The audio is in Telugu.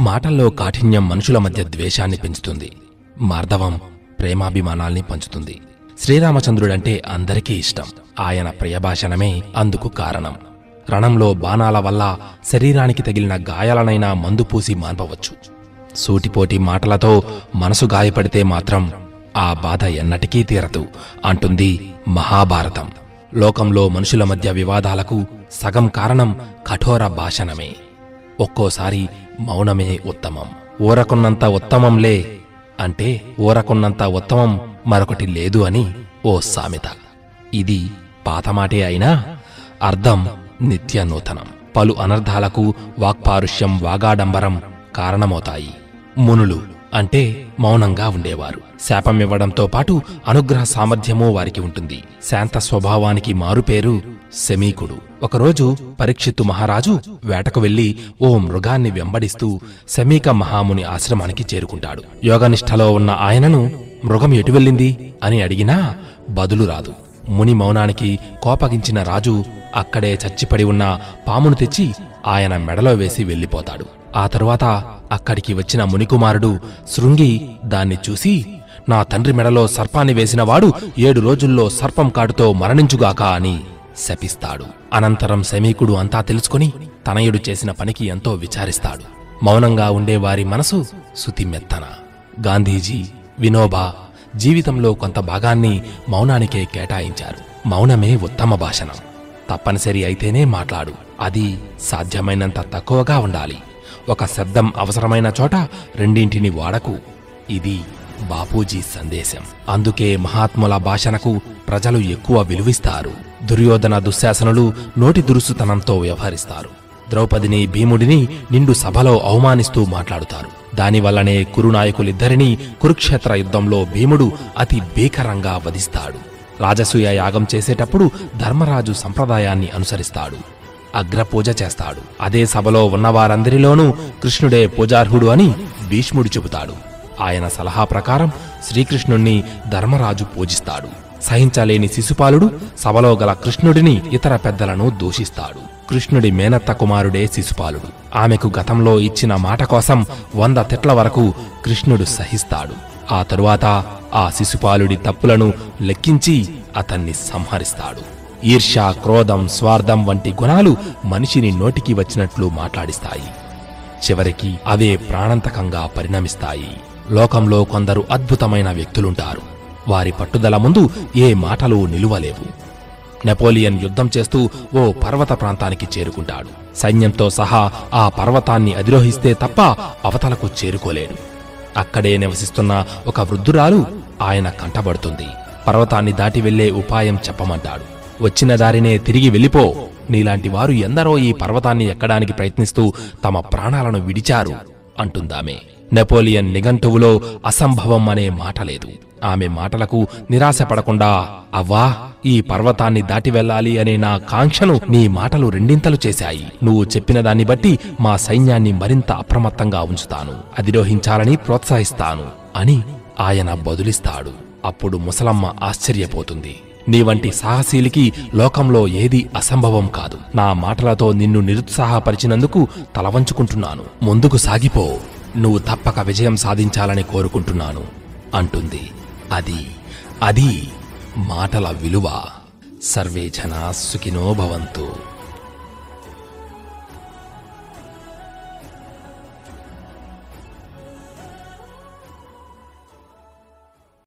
మాటల్లో కాఠిన్యం మనుషుల మధ్య ద్వేషాన్ని పెంచుతుంది. మార్దవం ప్రేమాభిమానాల్ని పంచుతుంది. శ్రీరామచంద్రుడంటే అందరికీ ఇష్టం. ఆయన ప్రియభాషణమే అందుకు కారణం. రణంలో బాణాల వల్ల శరీరానికి తగిలిన గాయాలనైనా మందు పూసి మాన్పవచ్చు. సూటిపోటి మాటలతో మనసు గాయపడితే మాత్రం ఆ బాధ ఎన్నటికీ తీరదు అంటుంది మహాభారతం. లోకంలో మనుషుల మధ్య వివాదాలకు సగం కారణం కఠోర భాషణమే. ఒక్కోసారి మౌనమే ఉత్తమం. ఊరకున్నంత ఉత్తమంలే అంటే ఊరకున్నంత ఉత్తమం మరొకటి లేదు అని ఓ సామెత. ఇది పాతమాటే అయినా అర్థం నిత్య నూతనం పలు అనర్థాలకు వాక్పారుష్యం వాగాడంబరం కారణమవుతాయి. మునులు అంటే మౌనంగా ఉండేవారు. శాపమివ్వడంతో పాటు అనుగ్రహ సామర్థ్యమూ వారికి ఉంటుంది. శాంత స్వభావానికి మారుపేరు శమీకుడు. ఒకరోజు పరీక్షిత్తు మహారాజు వేటకు వెళ్ళి ఓ మృగాన్ని వెంబడిస్తూ శమీక మహాముని ఆశ్రమానికి చేరుకుంటాడు. యోగనిష్టలో ఉన్న ఆయనను మృగం ఎటు వెళ్ళింది? అని అడిగినా బదులు రాదు. ముని మౌనానికి కోపగించిన రాజు అక్కడే చచ్చిపడి ఉన్న పామును తెచ్చి ఆయన మెడలో వేసి వెళ్ళిపోతాడు. ఆ తరువాత అక్కడికి వచ్చిన మునికుమారుడు శృంగి దాన్ని చూసి నా తండ్రి మెడలో సర్పాన్ని వేసినవాడు ఏడు రోజుల్లో సర్పం కాటుతో మరణించుగాక అని శపిస్తాడు. అనంతరం శమీకుడు అంతా తెలుసుకుని తనయుడు చేసిన పనికి ఎంతో విచారిస్తాడు. మౌనంగా ఉండేవారి మనసు సుతిమెత్తన గాంధీజీ వినోబా జీవితంలో కొంత భాగాన్ని మౌనానికే కేటాయించారు. మౌనమే ఉత్తమ భాషణం. తప్పనిసరి అయితేనే మాట్లాడు. అది సాధ్యమైనంత తక్కువగా ఉండాలి. ఒక శబ్దం అవసరమైన చోట రెండింటిని వాడకు. ఇది బాపూజీ సందేశం. అందుకే మహాత్ముల భాషణకు ప్రజలు ఎక్కువ విలువిస్తారు. దుర్యోధన దుశ్శాసనులు నోటి దురుసుతనంతో వ్యవహరిస్తారు. ద్రౌపదిని భీముడిని నిండు సభలో అవమానిస్తూ మాట్లాడుతారు. దానివల్లనే కురునాయకులిద్దరినీ కురుక్షేత్ర యుద్ధంలో భీముడు అతి భీకరంగా వధిస్తాడు. రాజసూయ యాగం చేసేటప్పుడు ధర్మరాజు సంప్రదాయాన్ని అనుసరిస్తాడు. అగ్రపూజ చేస్తాడు. అదే సభలో ఉన్నవారందరిలోనూ కృష్ణుడే పూజార్హుడు అని భీష్ముడు చెబుతాడు. ఆయన సలహా ప్రకారం శ్రీకృష్ణుణ్ణి ధర్మరాజు పూజిస్తాడు. సహించలేని శిశుపాలుడు సభలో గల కృష్ణుడిని ఇతర పెద్దలను దూషిస్తాడు. కృష్ణుడి మేనత్త కుమారుడే శిశుపాలుడు. ఆమెకు గతంలో ఇచ్చిన మాట కోసం వంద తిట్ల వరకు కృష్ణుడు సహిస్తాడు. ఆ తరువాత ఆ శిశుపాలుడి తప్పులను లెక్కించి అతన్ని సంహరిస్తాడు. ఈర్ష్య క్రోధం స్వార్థం వంటి గుణాలు మనిషిని నోటికి వచ్చినట్లు మాట్లాడిస్తాయి. చివరికి అవే ప్రాణాంతకంగా పరిణమిస్తాయి. లోకంలో కొందరు అద్భుతమైన వ్యక్తులుంటారు. వారి పట్టుదల ముందు ఏ మాటలు నిలువలేవు. నెపోలియన్ యుద్ధం చేస్తూ ఓ పర్వత ప్రాంతానికి చేరుకుంటాడు. సైన్యంతో సహా ఆ పర్వతాన్ని అధిరోహిస్తే తప్ప అవతలకు చేరుకోలేడు. అక్కడే నివసిస్తున్న ఒక వృద్ధురాలు ఆయన కంటబడుతుంది. పర్వతాన్ని దాటి వెళ్ళే ఉపాయం చెప్పమంటాడు. వచ్చిన దారినే తిరిగి వెళ్ళిపో. నీలాంటి వారు ఎందరో ఈ పర్వతాన్ని ఎక్కడానికి ప్రయత్నిస్తూ తమ ప్రాణాలను విడిచారు అంటుందామె. నెపోలియన్ నిఘంటువులో అసంభవం అనే మాట లేదు. ఆమె మాటలకు నిరాశపడకుండా అవ్వా ఈ పర్వతాన్ని దాటి వెళ్ళాలి అనే నా కాంక్షను నీ మాటలు రెండింతలు చేశాయి. నువ్వు చెప్పిన దాన్ని బట్టి మా సైన్యాన్ని మరింత అప్రమత్తంగా ఉంచుతాను. అధిరోహించాలని ప్రోత్సహిస్తాను అని ఆయన బదులిస్తాడు. అప్పుడు ముసలమ్మ ఆశ్చర్యపోతుంది. నీ వంటి సాహసీలికి లోకంలో ఏదీ అసంభవం కాదు. నా మాటలతో నిన్ను నిరుత్సాహపరిచినందుకు తలవంచుకుంటున్నాను. ముందుకు సాగిపో. నువ్వు తప్పక విజయం సాధించాలని కోరుకుంటున్నాను అంటుంది. అది అది మాటల విలువ. సర్వే జనా సుఖినో భవంతు.